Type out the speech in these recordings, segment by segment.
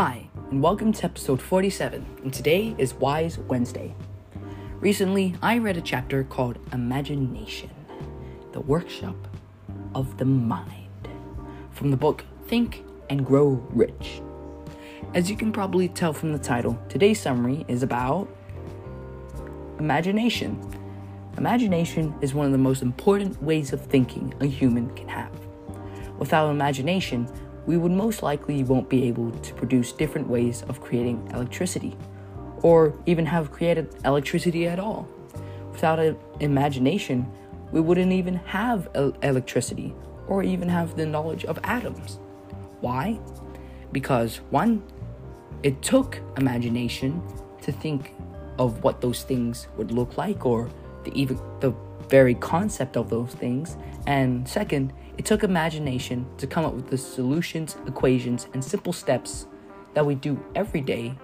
Hi, and welcome to episode 47, and today is Wise Wednesday. Recently, I read a chapter called Imagination, the workshop of the mind, from the book Think and Grow Rich. As you can probably tell from the title, today's summary is about imagination. Imagination is one of the most important ways of thinking a human can have. Without imagination, we would most likely won't be able to produce different ways of creating electricity, or even have created electricity at all. Without imagination, we wouldn't even have electricity or even have the knowledge of atoms. Why? Because one, it took imagination to think of what those things would look like or the even the very concept of those things. And second, it took imagination to come up with the solutions, equations, and simple steps that we do every day,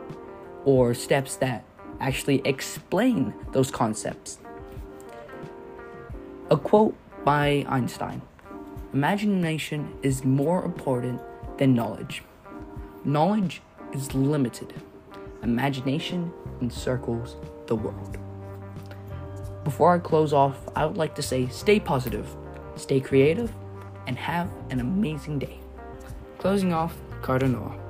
or steps that actually explain those concepts. A quote by Einstein Imagination is more important than knowledge. Knowledge is limited, imagination encircles the world. Before I close off, I would like to say stay positive, stay creative, and have an amazing day. Closing off, Cardinal.